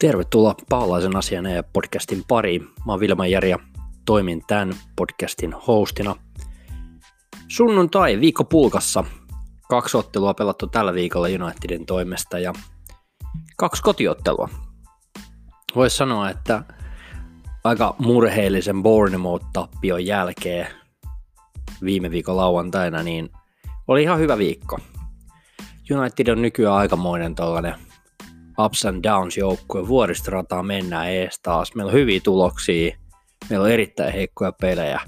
Tervetuloa Paalaisen asian ja podcastin pariin. Mä oon Vilma Jari ja toimin tämän podcastin hostina. Sunnuntai viikko pulkassa. Kaksi ottelua pelattu tällä viikolla Unitedin toimesta ja kaksi kotiottelua. Voisi sanoa, että aika murheellisen Bournemouth-tappion jälkeen viime viikon lauantaina, niin oli ihan hyvä viikko. United on nykyään aikamoinen tällainen ups and downs joukkue, vuoristorataa mennään ees taas, meillä on hyviä tuloksia, meillä on erittäin heikkoja pelejä.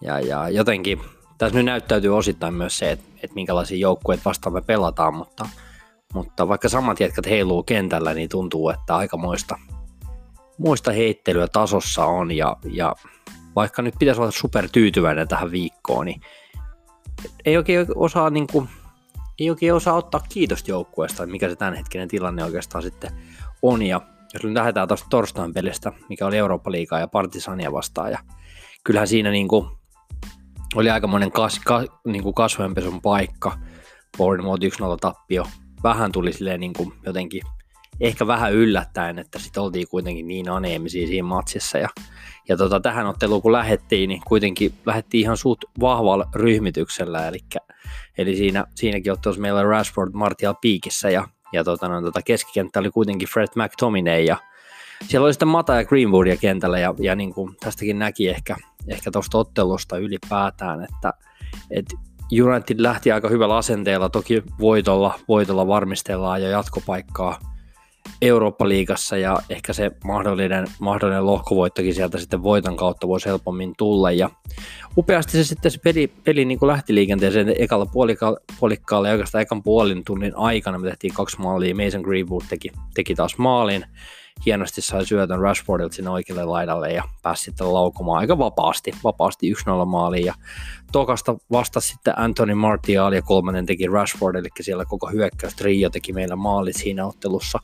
Ja, ja jotenkin tässä nyt näyttäytyy osittain myös se, että, että minkälaisia joukkueita vastaan me pelataan, mutta, mutta vaikka samat jätkät heiluu kentällä, niin tuntuu, että aikamoista muista heittelyä tasossa on. Ja, ja vaikka nyt pitäisi olla super tyytyväinen tähän viikkoon, niin ei oikein osaa niin kuin, ei oikein osaa ottaa kiitosta joukkueesta, mikä se tämänhetkinen tilanne oikeastaan sitten on. Ja jos nyt lähdetään tuosta torstain pelistä, mikä oli Eurooppa-liigaa ja Partisania vastaan, ja kyllähän siinä niin kuin oli aikamoinen kas, ka, niin kuin kasvojenpesun paikka, Bournemouth 1-0 tappio, vähän tuli silleen niin kuin jotenkin ehkä vähän yllättäen, että sitten oltiin kuitenkin niin aneemisia siinä matsissa. Ja, ja tota, tähän otteluun kun lähettiin, niin kuitenkin lähettiin ihan suut vahvalla ryhmityksellä, eli, eli siinä, siinäkin ottelussa meillä Rashford Martial piikissä ja, ja tota, no, tota keskikenttä oli kuitenkin Fred McTominay ja siellä oli sitten Mata ja Greenwoodia kentällä ja, ja niin kuin tästäkin näki ehkä, ehkä tuosta ottelusta ylipäätään, että, että United lähti aika hyvällä asenteella, toki voitolla, voitolla varmistellaan ja jatkopaikkaa Eurooppa-liigassa ja ehkä se mahdollinen, mahdollinen lohkovoittokin sieltä sitten voiton kautta voisi helpommin tulla. Ja upeasti se sitten se peli, peli niin kuin lähti liikenteeseen ekalla puolika, puolikkaalla ja oikeastaan ekan puolin tunnin aikana me tehtiin kaksi maalia. Mason Greenwood teki, teki taas maalin hienosti sai syötön Rashfordilta sinne oikealle laidalle ja pääsi sitten laukumaan aika vapaasti, vapaasti 1-0 maaliin ja tokasta vasta sitten Anthony Martial ja kolmannen teki Rashford, eli siellä koko hyökkäys trio teki meillä maalit siinä ottelussa.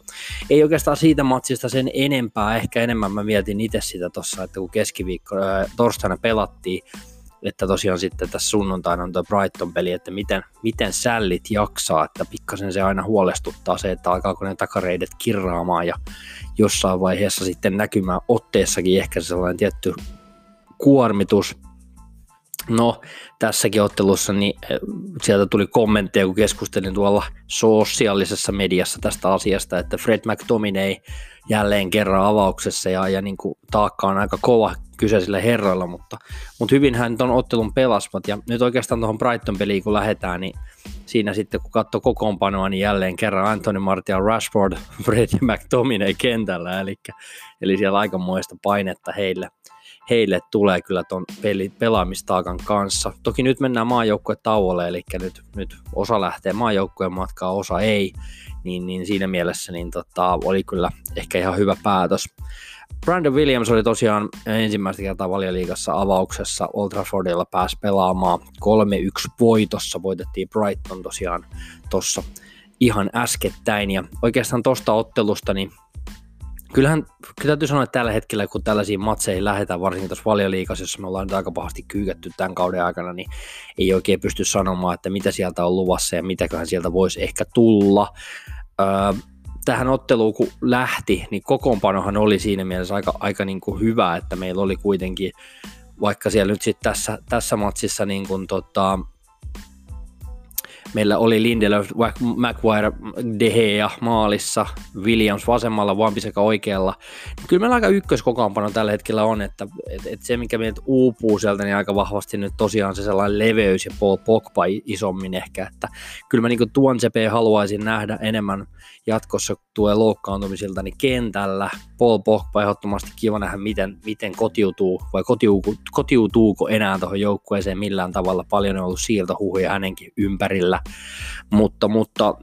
Ei oikeastaan siitä matsista sen enempää, ehkä enemmän mä mietin itse sitä tuossa, että kun keskiviikko, äh, torstaina pelattiin, että tosiaan sitten tässä sunnuntaina on tuo Brighton-peli, että miten, miten sällit jaksaa, että pikkasen se aina huolestuttaa se, että alkaako ne takareidet kirraamaan ja jossain vaiheessa sitten näkymään otteessakin ehkä sellainen tietty kuormitus. No, tässäkin ottelussa niin eh, sieltä tuli kommentteja, kun keskustelin tuolla sosiaalisessa mediassa tästä asiasta, että Fred McTominay jälleen kerran avauksessa ja, ja niin kuin taakka on aika kova kyseisillä herroilla, mutta, mutta hyvin hän on ottelun pelasmat. Ja nyt oikeastaan tuohon Brighton-peliin kun lähdetään, niin siinä sitten kun katsoo kokoonpanoa, niin jälleen kerran Anthony Martial, Rashford, Fred ja McTominay kentällä, eli, eli siellä aikamoista painetta heille, heille tulee kyllä tuon peli, pelaamistaakan kanssa. Toki nyt mennään maajoukkueen tauolle, eli nyt, nyt osa lähtee maajoukkueen matkaa, osa ei, niin, niin siinä mielessä niin tota, oli kyllä ehkä ihan hyvä päätös. Brandon Williams oli tosiaan ensimmäistä kertaa valioliigassa avauksessa Old Traffordilla pääsi pelaamaan 3-1 voitossa, voitettiin Brighton tosiaan tuossa ihan äskettäin ja oikeastaan tuosta ottelusta niin kyllähän kyllä täytyy sanoa, että tällä hetkellä kun tällaisiin matseihin lähdetään, varsinkin tuossa valioliikassa, jossa me ollaan nyt aika pahasti kyykätty tämän kauden aikana, niin ei oikein pysty sanomaan, että mitä sieltä on luvassa ja mitäköhän sieltä voisi ehkä tulla. Öö, tähän otteluun kun lähti, niin kokoonpanohan oli siinä mielessä aika, aika niin kuin hyvä, että meillä oli kuitenkin, vaikka siellä nyt sitten tässä, tässä matsissa niin kuin tota, Meillä oli Lindelöf, Maguire, De Gea maalissa, Williams vasemmalla, Vampiseka oikealla. Kyllä meillä aika ykköskokoonpano tällä hetkellä on, että, että, että se mikä meiltä uupuu sieltä, niin aika vahvasti nyt tosiaan se sellainen leveys ja Paul Pogba isommin ehkä, että kyllä mä niin tuon CP haluaisin nähdä enemmän jatkossa tulee loukkaantumisilta niin kentällä. Paul Pogba ehdottomasti kiva nähdä, miten, miten kotiutuu vai kotiutuuko, kotiutuuko enää tuohon joukkueeseen millään tavalla. Paljon on ollut siirtohuhuja hänenkin ympärillä, mutta, mutta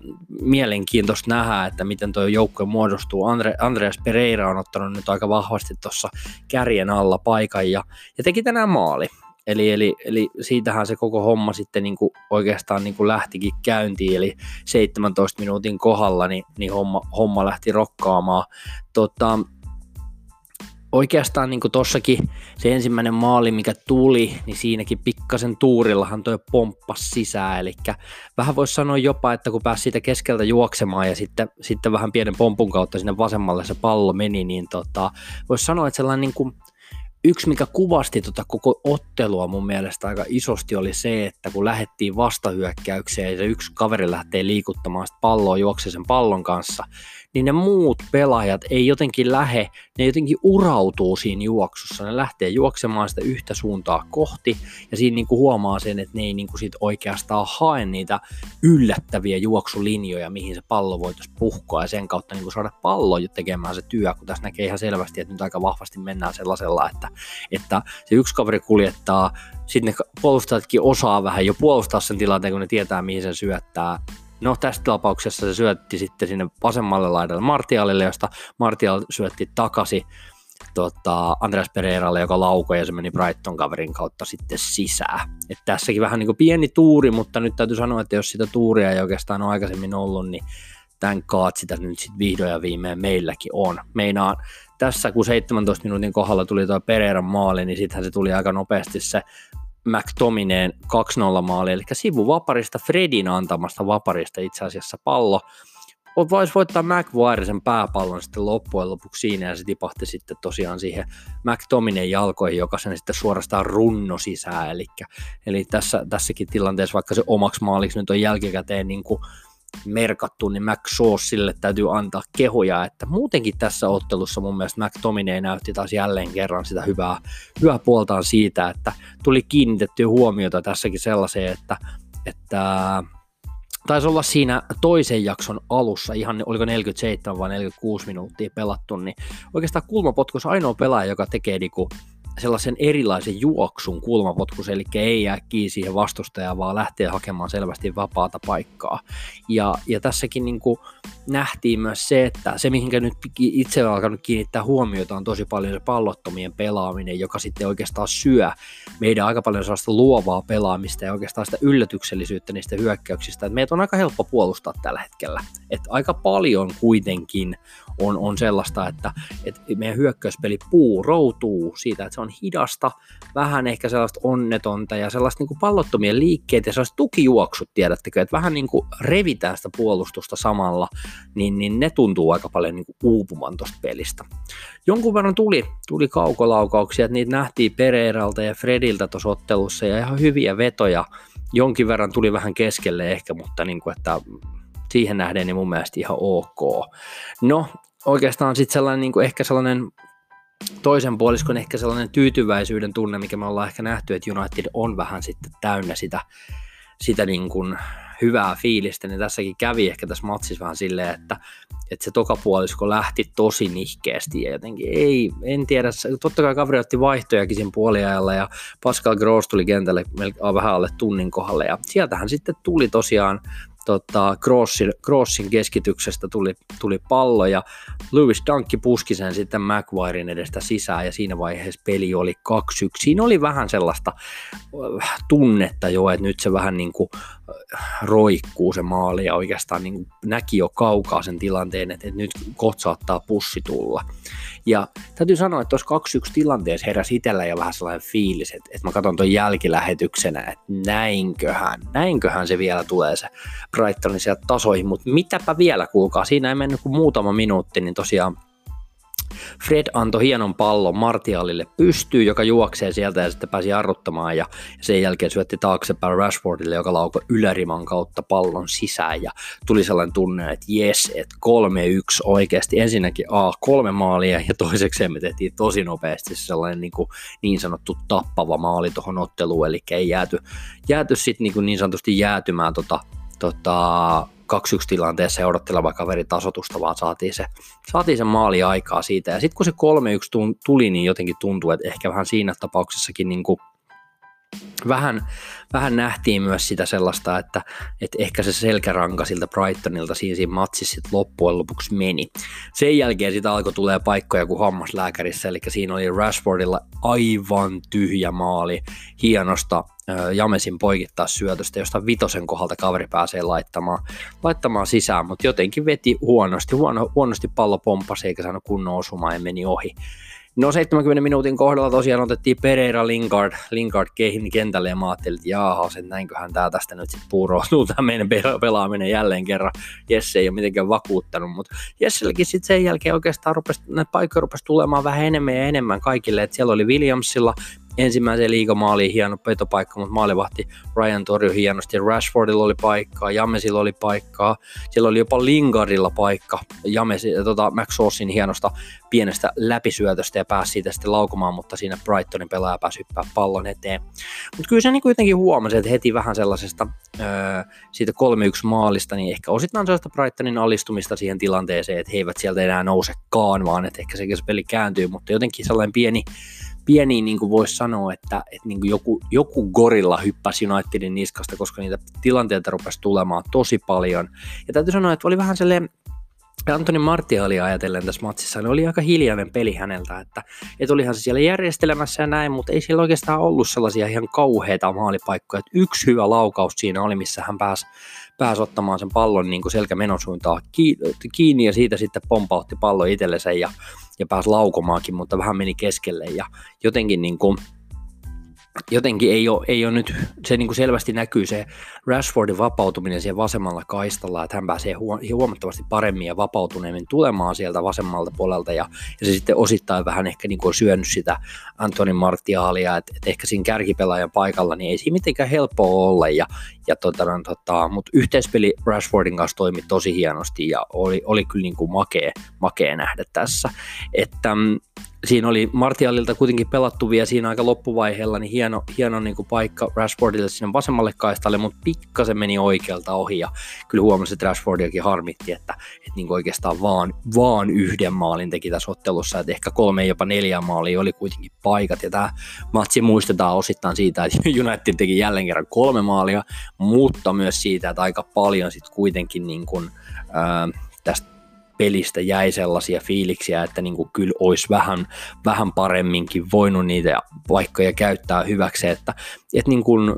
mielenkiintoista nähdä, että miten tuo joukkue muodostuu. Andre, Andreas Pereira on ottanut nyt aika vahvasti tuossa kärjen alla paikan ja, ja teki tänään maali. Eli, eli, eli siitähän se koko homma sitten niin kuin oikeastaan niin kuin lähtikin käyntiin, eli 17 minuutin kohdalla niin, niin homma, homma lähti rokkaamaan. Tota, oikeastaan niin kuin tossakin se ensimmäinen maali, mikä tuli, niin siinäkin pikkasen tuurillahan toi pomppas sisään, eli vähän voisi sanoa jopa, että kun pääsi siitä keskeltä juoksemaan ja sitten, sitten vähän pienen pompun kautta sinne vasemmalle se pallo meni, niin tota, voisi sanoa, että sellainen niin kuin yksi, mikä kuvasti tota koko ottelua mun mielestä aika isosti oli se, että kun lähdettiin vastahyökkäykseen ja yksi kaveri lähtee liikuttamaan sitä palloa, juoksee sen pallon kanssa, niin ne muut pelaajat ei jotenkin lähe, ne jotenkin urautuu siinä juoksussa. Ne lähtee juoksemaan sitä yhtä suuntaa kohti ja siinä niin kuin huomaa sen, että ne ei niin kuin sit oikeastaan hae niitä yllättäviä juoksulinjoja, mihin se pallo voitaisiin puhkoa ja sen kautta niin kuin saada pallo tekemään se työ, kun tässä näkee ihan selvästi, että nyt aika vahvasti mennään sellaisella, että, että se yksi kaveri kuljettaa sitten ne puolustajatkin osaa vähän jo puolustaa sen tilanteen, kun ne tietää, mihin sen syöttää, No tässä tapauksessa se syötti sitten sinne vasemmalle laidalle Martialille, josta Martial syötti takaisin tota, Andreas Pereiralle, joka laukoi ja se meni Brighton-kaverin kautta sitten sisään. Et tässäkin vähän niin kuin pieni tuuri, mutta nyt täytyy sanoa, että jos sitä tuuria ei oikeastaan ole aikaisemmin ollut, niin tämän kaat sitä nyt sitten vihdoin ja viimein meilläkin on. Meinaan tässä, kun 17 minuutin kohdalla tuli tuo Pereiran maali, niin sittenhän se tuli aika nopeasti se McTomineen 2-0 maali, eli sivuvaparista Fredin antamasta vaparista itse asiassa pallo. Voisi voittaa McWire sen pääpallon sitten loppujen lopuksi siinä ja se tipahti sitten tosiaan siihen McTomineen jalkoihin, joka sen sitten suorastaan runno sisään. Eli, eli tässä, tässäkin tilanteessa, vaikka se omaksi maaliksi nyt on jälkikäteen niin kuin merkattu, niin McSaucelle täytyy antaa kehoja, että muutenkin tässä ottelussa mun mielestä McTominay näytti taas jälleen kerran sitä hyvää, hyvää puoltaan siitä, että tuli kiinnitettyä huomiota tässäkin sellaiseen, että, että taisi olla siinä toisen jakson alussa, ihan oliko 47 vai 46 minuuttia pelattu, niin oikeastaan kulmapotkus ainoa pelaaja, joka tekee niinku sellaisen erilaisen juoksun kulmapotkus, eli ei jää kiinni siihen vastustajaan, vaan lähtee hakemaan selvästi vapaata paikkaa. Ja, ja tässäkin niin kuin nähtiin myös se, että se mihinkä nyt itse on alkanut kiinnittää huomiota on tosi paljon se pallottomien pelaaminen, joka sitten oikeastaan syö meidän aika paljon sellaista luovaa pelaamista ja oikeastaan sitä yllätyksellisyyttä niistä hyökkäyksistä. Et meitä on aika helppo puolustaa tällä hetkellä. Et aika paljon kuitenkin on, on sellaista, että, että meidän hyökkäyspeli puuroutuu siitä, että se on hidasta, vähän ehkä sellaista onnetonta ja sellaista niin kuin pallottomia liikkeitä ja sellaiset tukijuoksut, tiedättekö, että vähän niin kuin revitään sitä puolustusta samalla, niin, niin ne tuntuu aika paljon niin kuin uupuman tuosta pelistä. Jonkun verran tuli, tuli kaukolaukauksia, että niitä nähtiin Pereiralta ja Frediltä tuossa ottelussa ja ihan hyviä vetoja, jonkin verran tuli vähän keskelle ehkä, mutta niin kuin, että siihen nähden niin mun mielestä ihan ok. No, oikeastaan sitten sellainen niin kuin ehkä sellainen toisen puoliskon ehkä sellainen tyytyväisyyden tunne, mikä me ollaan ehkä nähty, että United on vähän sitten täynnä sitä, sitä niin kuin hyvää fiilistä, niin tässäkin kävi ehkä tässä matsissa vähän silleen, että, että se tokapuolisko lähti tosi nihkeästi ja jotenkin ei, en tiedä, totta kai kaveri otti vaihtojakin siinä puoliajalla ja Pascal Gross tuli kentälle vähän alle tunnin kohdalle ja sieltähän sitten tuli tosiaan tota, Crossin, Crossin keskityksestä tuli, tuli pallo ja Lewis Dunkki puski sen sitten McWiren edestä sisään ja siinä vaiheessa peli oli 2-1. Siinä oli vähän sellaista äh, tunnetta jo, että nyt se vähän niin kuin äh, roikkuu se maali ja oikeastaan niin kuin näki jo kaukaa sen tilanteen, että, että nyt kohta saattaa pussi tulla. Ja täytyy sanoa, että tuossa 2-1 tilanteessa heräsi itsellä jo vähän sellainen fiilis, että, että mä katson tuon jälkilähetyksenä, että näinköhän, näinköhän se vielä tulee se Brightonin sieltä tasoihin, mutta mitäpä vielä kuulkaa, siinä ei mennyt kuin muutama minuutti, niin tosiaan Fred antoi hienon pallon Martialille pystyy, joka juoksee sieltä ja sitten pääsi arruttamaan ja sen jälkeen syötti taaksepäin Rashfordille, joka laukoi yläriman kautta pallon sisään ja tuli sellainen tunne, että jes, että 3-1 oikeasti. Ensinnäkin A, kolme maalia ja toiseksi me tehtiin tosi nopeasti sellainen niin, kuin niin sanottu tappava maali tuohon otteluun, eli ei jääty, jääty sitten niin, niin sanotusti jäätymään tota, tota, 2-1 tilanteessa ja odotteleva kaveri tasotusta, vaan saatiin se, saatiin se maali aikaa siitä. Ja sitten kun se 3-1 tuli, niin jotenkin tuntuu, että ehkä vähän siinä tapauksessakin niin kuin vähän, vähän nähtiin myös sitä sellaista, että, että ehkä se selkäranka siltä Brightonilta siinä, siinä matsissa sit loppujen lopuksi meni. Sen jälkeen sitä alkoi tulee paikkoja kuin hammaslääkärissä, eli siinä oli Rashfordilla aivan tyhjä maali hienosta Jamesin poikittaa syötöstä, josta vitosen kohdalta kaveri pääsee laittamaan, laittamaan sisään, mutta jotenkin veti huonosti, huono, huonosti pallo pomppasi eikä saanut kunnon osumaan ja meni ohi. No 70 minuutin kohdalla tosiaan otettiin Pereira Lingard, Lingard kentälle ja mä ajattelin, että jaahas, että näinköhän tää tästä nyt sitten puuroutuu tämä meidän pelaaminen jälleen kerran. Jesse ei ole mitenkään vakuuttanut, mutta Jessellekin sitten sen jälkeen oikeastaan rupesi, näitä paikkoja rupesi tulemaan vähän enemmän ja enemmän kaikille, että siellä oli Williamsilla ensimmäiseen liigamaaliin hieno petopaikka, mutta maalivahti Ryan torjui hienosti. Rashfordilla oli paikkaa, Jamesilla oli paikkaa, siellä oli jopa Lingardilla paikka, James, tota, McSaucein hienosta pienestä läpisyötöstä ja pääsi siitä sitten laukumaan, mutta siinä Brightonin pelaaja pääsi hyppää pallon eteen. Mutta kyllä se niin kuitenkin huomasi, että heti vähän sellaisesta öö, siitä 3-1 maalista, niin ehkä osittain sellaista Brightonin alistumista siihen tilanteeseen, että he eivät sieltä enää nousekaan, vaan että ehkä se peli kääntyy, mutta jotenkin sellainen pieni pieni niin kuin voisi sanoa, että, että niin kuin joku, joku gorilla hyppäsi Unitedin niskasta, koska niitä tilanteita rupesi tulemaan tosi paljon. Ja täytyy sanoa, että oli vähän sellainen Antoni Martiali ajatellen tässä matsissa, niin oli aika hiljainen peli häneltä, että, että olihan se siellä järjestelemässä ja näin, mutta ei siellä oikeastaan ollut sellaisia ihan kauheita maalipaikkoja. Että yksi hyvä laukaus siinä oli, missä hän pääsi, pääsi ottamaan sen pallon niin kuin selkämenosuuntaan kiinni ja siitä sitten pompautti pallo itsellensä ja ja pääsi laukomaakin, mutta vähän meni keskelle ja jotenkin niin kuin, jotenkin ei ole, ei ole nyt, se niin kuin selvästi näkyy se Rashfordin vapautuminen siellä vasemmalla kaistalla, että hän pääsee huomattavasti paremmin ja vapautuneemmin tulemaan sieltä vasemmalta puolelta ja, ja se sitten osittain vähän ehkä niin kuin syönyt sitä Antonin Martiaalia, että, että ehkä siinä kärkipelaajan paikalla niin ei siinä mitenkään helppoa olla ja, ja tota, tota, mutta yhteispeli Rashfordin kanssa toimi tosi hienosti ja oli, oli kyllä niin kuin makea, makea nähdä tässä, että mm, siinä oli Martialilta kuitenkin pelattu vielä siinä aika loppuvaiheella, niin hieno, hieno niin kuin paikka Rashfordille sinne vasemmalle kaistalle, mutta pikkasen meni oikealta ohi ja kyllä huomasi, että Rashfordiakin harmitti, että, että niin kuin oikeastaan vaan, vaan yhden maalin teki tässä ottelussa, että ehkä kolme jopa neljä maalia oli kuitenkin paikat. Ja tämä matsi muistetaan osittain siitä, että United teki jälleen kerran kolme maalia, mutta myös siitä, että aika paljon sitten kuitenkin niin kuin, tästä pelistä jäi sellaisia fiiliksiä, että niin kuin kyllä olisi vähän, vähän paremminkin voinut niitä paikkoja käyttää hyväksi, että, että niin kuin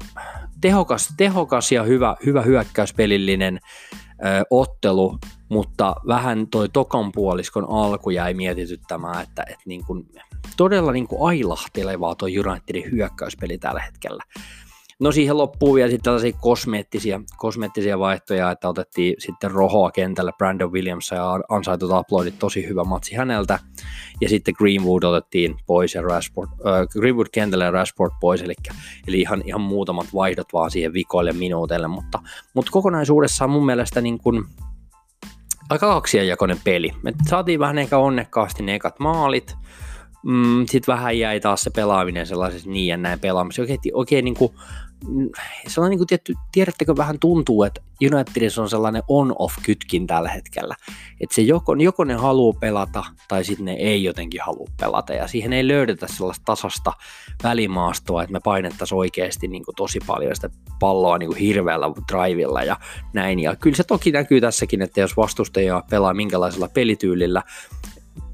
tehokas, tehokas ja hyvä, hyvä hyökkäyspelillinen ö, ottelu, mutta vähän toi tokan puoliskon alku jäi mietityttämään, että, että niin kuin, todella niin kuin ailahtelevaa tuo Unitedin hyökkäyspeli tällä hetkellä. No siihen loppuu vielä sitten tällaisia kosmeettisia, kosmeettisia vaihtoja, että otettiin sitten rohoa kentällä Brandon Williams ja ansaitut uploadit, tosi hyvä matsi häneltä. Ja sitten Greenwood otettiin pois ja Rashford, äh, Greenwood kentällä ja Rashford pois, eli, eli ihan, ihan muutamat vaihdot vaan siihen vikoille minuutelle, mutta, mutta kokonaisuudessaan mun mielestä niin kuin, aika kaksijakoinen peli. Me saatiin vähän ehkä onnekkaasti ne ekat maalit, mm, sitten vähän jäi taas se pelaaminen sellaisessa niin ja näin pelaamassa. Oikein, oikein niin kuin, sellainen niin kuin tietty, tiedättekö vähän tuntuu, että Unitedissa on sellainen on-off-kytkin tällä hetkellä. Että se joko, joko ne haluaa pelata tai sitten ne ei jotenkin halua pelata. Ja siihen ei löydetä sellaista tasasta välimaastoa, että me painettaisiin oikeasti niin kuin tosi paljon sitä palloa niin kuin hirveällä drivilla ja näin. Ja kyllä se toki näkyy tässäkin, että jos vastustaja pelaa minkälaisella pelityylillä,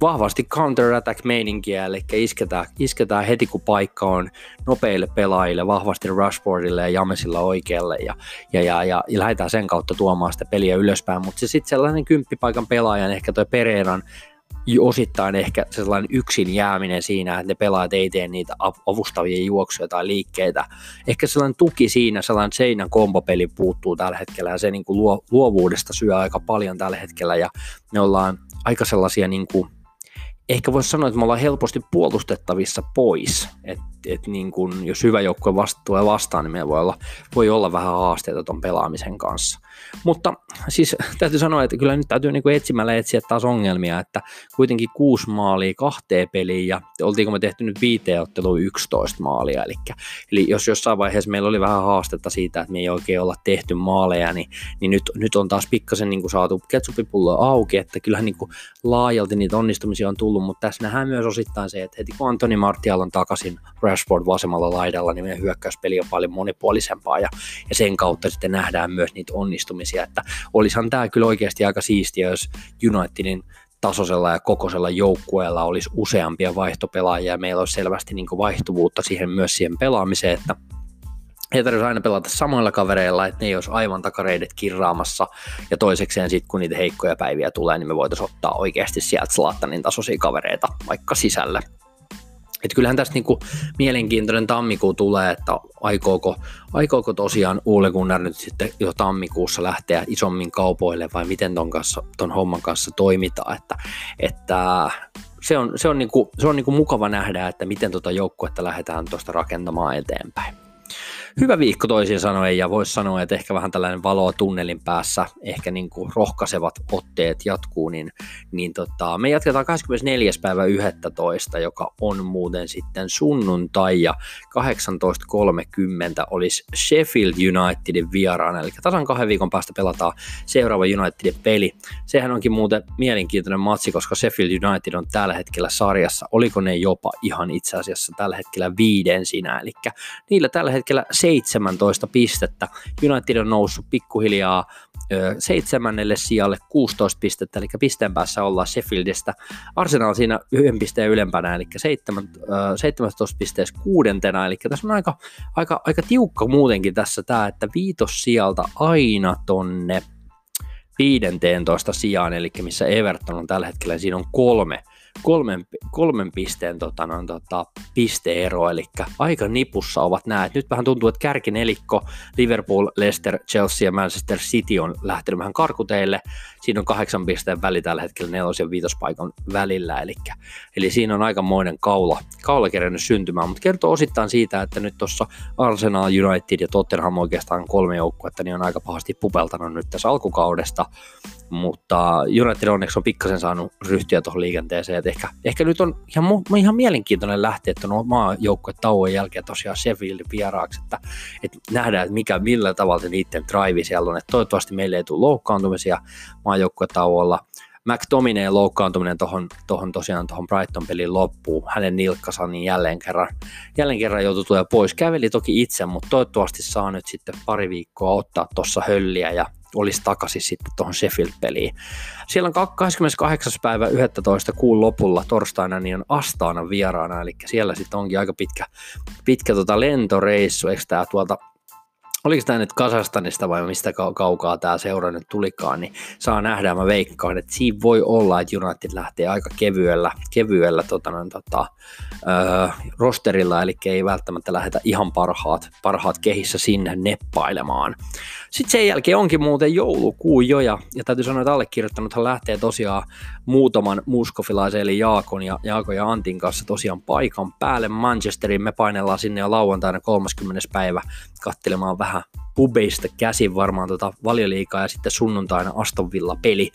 vahvasti counter-attack-meininkiä, eli isketään, isketään heti kun paikka on nopeille pelaajille, vahvasti Rushfordille ja Jamesilla oikealle ja, ja, ja, ja, ja lähdetään sen kautta tuomaan sitä peliä ylöspäin, mutta se sitten sellainen kymppipaikan pelaajan, ehkä toi Pereiran osittain ehkä sellainen yksin jääminen siinä, että ne pelaajat ei tee niitä avustavia juoksuja tai liikkeitä. Ehkä sellainen tuki siinä, sellainen seinän kombopeli puuttuu tällä hetkellä ja se niin kuin luo, luovuudesta syö aika paljon tällä hetkellä ja me ollaan aika sellaisia niin kuin, ehkä voisi sanoa, että me ollaan helposti puolustettavissa pois. Et, et niin kun, jos hyvä joukkue vasta, tulee vastaan, niin meillä voi olla, voi olla vähän haasteita tuon pelaamisen kanssa. Mutta siis täytyy sanoa, että kyllä nyt täytyy niin etsimällä etsiä taas ongelmia, että kuitenkin kuusi maalia kahteen peliin ja oltiinko me tehty nyt viiteen otteluun 11 maalia. Eli, eli jos jossain vaiheessa meillä oli vähän haastetta siitä, että me ei oikein olla tehty maaleja, niin, niin nyt, nyt on taas pikkasen niin saatu ketsupipullo auki, että kyllähän niin laajalti niitä onnistumisia on tullut, mutta tässä nähdään myös osittain se, että heti kun Antoni Martial on takaisin Rashford vasemmalla laidalla, niin meidän hyökkäyspeli on paljon monipuolisempaa ja, ja sen kautta sitten nähdään myös niitä onnistumisia, että olisihan tämä kyllä oikeasti aika siistiä, jos Unitedin tasoisella ja kokoisella joukkueella olisi useampia vaihtopelaajia ja meillä olisi selvästi niin vaihtuvuutta siihen myös siihen pelaamiseen, että ei tarvitsisi aina pelata samoilla kavereilla, että ne ei olisi aivan takareidet kirraamassa. Ja toisekseen sitten, kun niitä heikkoja päiviä tulee, niin me voitaisiin ottaa oikeasti sieltä Slaattanin tasoisia kavereita vaikka sisälle. Että kyllähän tästä niinku mielenkiintoinen tammikuu tulee, että aikooko, aikooko tosiaan Uule Gunnar nyt sitten jo tammikuussa lähteä isommin kaupoille vai miten ton, kanssa, ton homman kanssa toimitaan, että, että se on, se on, niinku, se on niinku mukava nähdä, että miten tota joukkuetta lähdetään tuosta rakentamaan eteenpäin hyvä viikko toisin sanoen ja voisi sanoa, että ehkä vähän tällainen valoa tunnelin päässä, ehkä niin kuin rohkaisevat otteet jatkuu, niin, niin tota, me jatketaan 24. päivä 11, joka on muuten sitten sunnuntai ja 18.30 olisi Sheffield Unitedin vieraana, eli tasan kahden viikon päästä pelataan seuraava Unitedin peli. Sehän onkin muuten mielenkiintoinen matsi, koska Sheffield United on tällä hetkellä sarjassa, oliko ne jopa ihan itse asiassa tällä hetkellä viiden sinä, eli niillä tällä hetkellä 17 pistettä. United on noussut pikkuhiljaa seitsemännelle sijalle 16 pistettä, eli pisteen päässä ollaan Sheffieldistä. Arsenal siinä yhden pisteen ylempänä, eli 17 pisteessä kuudentena, eli tässä on aika, aika, aika tiukka muutenkin tässä tämä, että viitos sijalta aina tonne 15 sijaan, eli missä Everton on tällä hetkellä, siinä on kolme kolmen, kolmen pisteen tota, no, tota, pisteero, eli aika nipussa ovat nämä. Nyt vähän tuntuu, että kärkinelikko Liverpool, Leicester, Chelsea ja Manchester City on lähtenyt vähän karkuteille. Siinä on kahdeksan pisteen väli tällä hetkellä nelos- ja viitospaikan välillä, eli, eli siinä on aikamoinen kaula, kaula kerännyt syntymään, mutta kertoo osittain siitä, että nyt tuossa Arsenal, United ja Tottenham oikeastaan kolme joukkuetta, niin on aika pahasti pupeltanut nyt tässä alkukaudesta, mutta United onneksi on pikkasen saanut ryhtyä tuohon liikenteeseen, että ehkä, ehkä nyt on ihan, ihan mielenkiintoinen lähteä tuon omaa joukkue tauon jälkeen tosiaan Sheffieldin vieraaksi, että, että nähdään, että mikä, millä tavalla se niiden drive siellä on, että toivottavasti meille ei tule loukkaantumisia maajoukkuetauolla, McTominay loukkaantuminen tuohon tohon tosiaan tuohon Brighton-pelin loppuun, hänen nilkkansa niin jälleen kerran, jälleen kerran joutui tulla pois. Käveli toki itse, mutta toivottavasti saa nyt sitten pari viikkoa ottaa tuossa hölliä ja olisi takaisin sitten tuohon Sheffield-peliin. Siellä on 28. päivä 11. kuun lopulla torstaina niin on Astaana vieraana, eli siellä sitten onkin aika pitkä, pitkä tota lentoreissu, eikö tämä tuolta oliko tämä nyt Kasastanista vai mistä kaukaa tämä seura nyt tulikaan, niin saa nähdä, mä veikkaan, että siinä voi olla, että United lähtee aika kevyellä, kevyellä tota, tota, öö, rosterilla, eli ei välttämättä lähdetä ihan parhaat, parhaat kehissä sinne neppailemaan. Sitten sen jälkeen onkin muuten joulukuu jo, ja, ja täytyy sanoa, että allekirjoittanuthan lähtee tosiaan muutaman muskofilaisen, eli Jaakon ja, Jaakon ja Antin kanssa tosiaan paikan päälle Manchesteriin. Me painellaan sinne jo lauantaina 30. päivä kattelemaan vähän pubeista käsin varmaan tota valioliikaa ja sitten sunnuntaina Aston Villa peli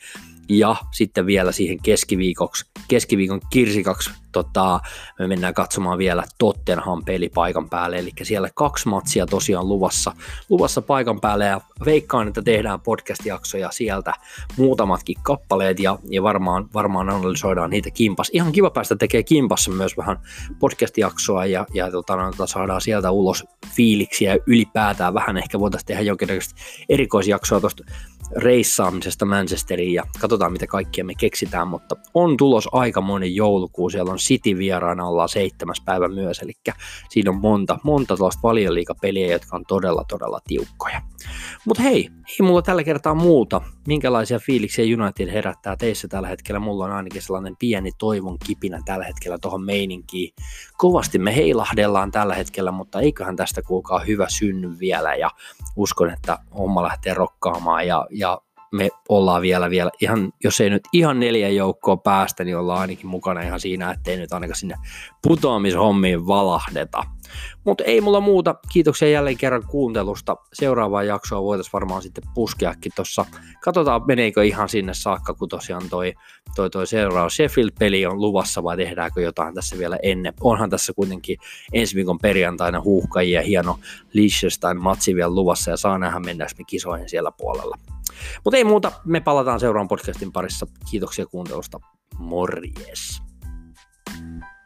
ja sitten vielä siihen keskiviikoksi, keskiviikon kirsikaksi tota, me mennään katsomaan vielä Tottenham peli paikan päälle, eli siellä kaksi matsia tosiaan luvassa, luvassa paikan päälle. Ja veikkaan, että tehdään podcast-jaksoja sieltä muutamatkin kappaleet. Ja, ja varmaan, varmaan analysoidaan niitä kimpas. Ihan kiva päästä tekemään kimpassa myös vähän podcast-jaksoa. Ja, ja tota, saadaan sieltä ulos fiiliksiä ylipäätään. Vähän ehkä voitaisiin tehdä jonkinlaista erikoisjaksoa tuosta reissaamisesta Manchesteriin. Ja katsotaan mitä kaikkia me keksitään, mutta on tulos aika moni joulukuu, siellä on City vieraana, ollaan seitsemäs päivä myös, eli siinä on monta, monta tuollaista valioliikapeliä, jotka on todella todella tiukkoja. Mutta hei, ei mulla tällä kertaa muuta. Minkälaisia fiiliksiä United herättää teissä tällä hetkellä? Mulla on ainakin sellainen pieni toivon kipinä tällä hetkellä tuohon meininkiin. Kovasti me heilahdellaan tällä hetkellä, mutta eiköhän tästä kuulkaa hyvä synny vielä ja uskon, että homma lähtee rokkaamaan ja, ja me ollaan vielä, vielä ihan, jos ei nyt ihan neljä joukkoa päästä, niin ollaan ainakin mukana ihan siinä, ettei nyt ainakaan sinne putoamishommiin valahdeta. Mutta ei mulla muuta. Kiitoksia jälleen kerran kuuntelusta. Seuraavaa jaksoa voitaisiin varmaan sitten puskeakin tuossa. Katsotaan, meneekö ihan sinne saakka, kun tosiaan toi, toi, toi seuraava Sheffield-peli on luvassa vai tehdäänkö jotain tässä vielä ennen. Onhan tässä kuitenkin ensi viikon perjantaina huuhkajia hieno Liechtenstein-matsi vielä luvassa ja saa nähdä mennäänkö me kisoihin siellä puolella. Mutta ei muuta, me palataan seuraavan podcastin parissa. Kiitoksia kuuntelusta. Morjes! thank you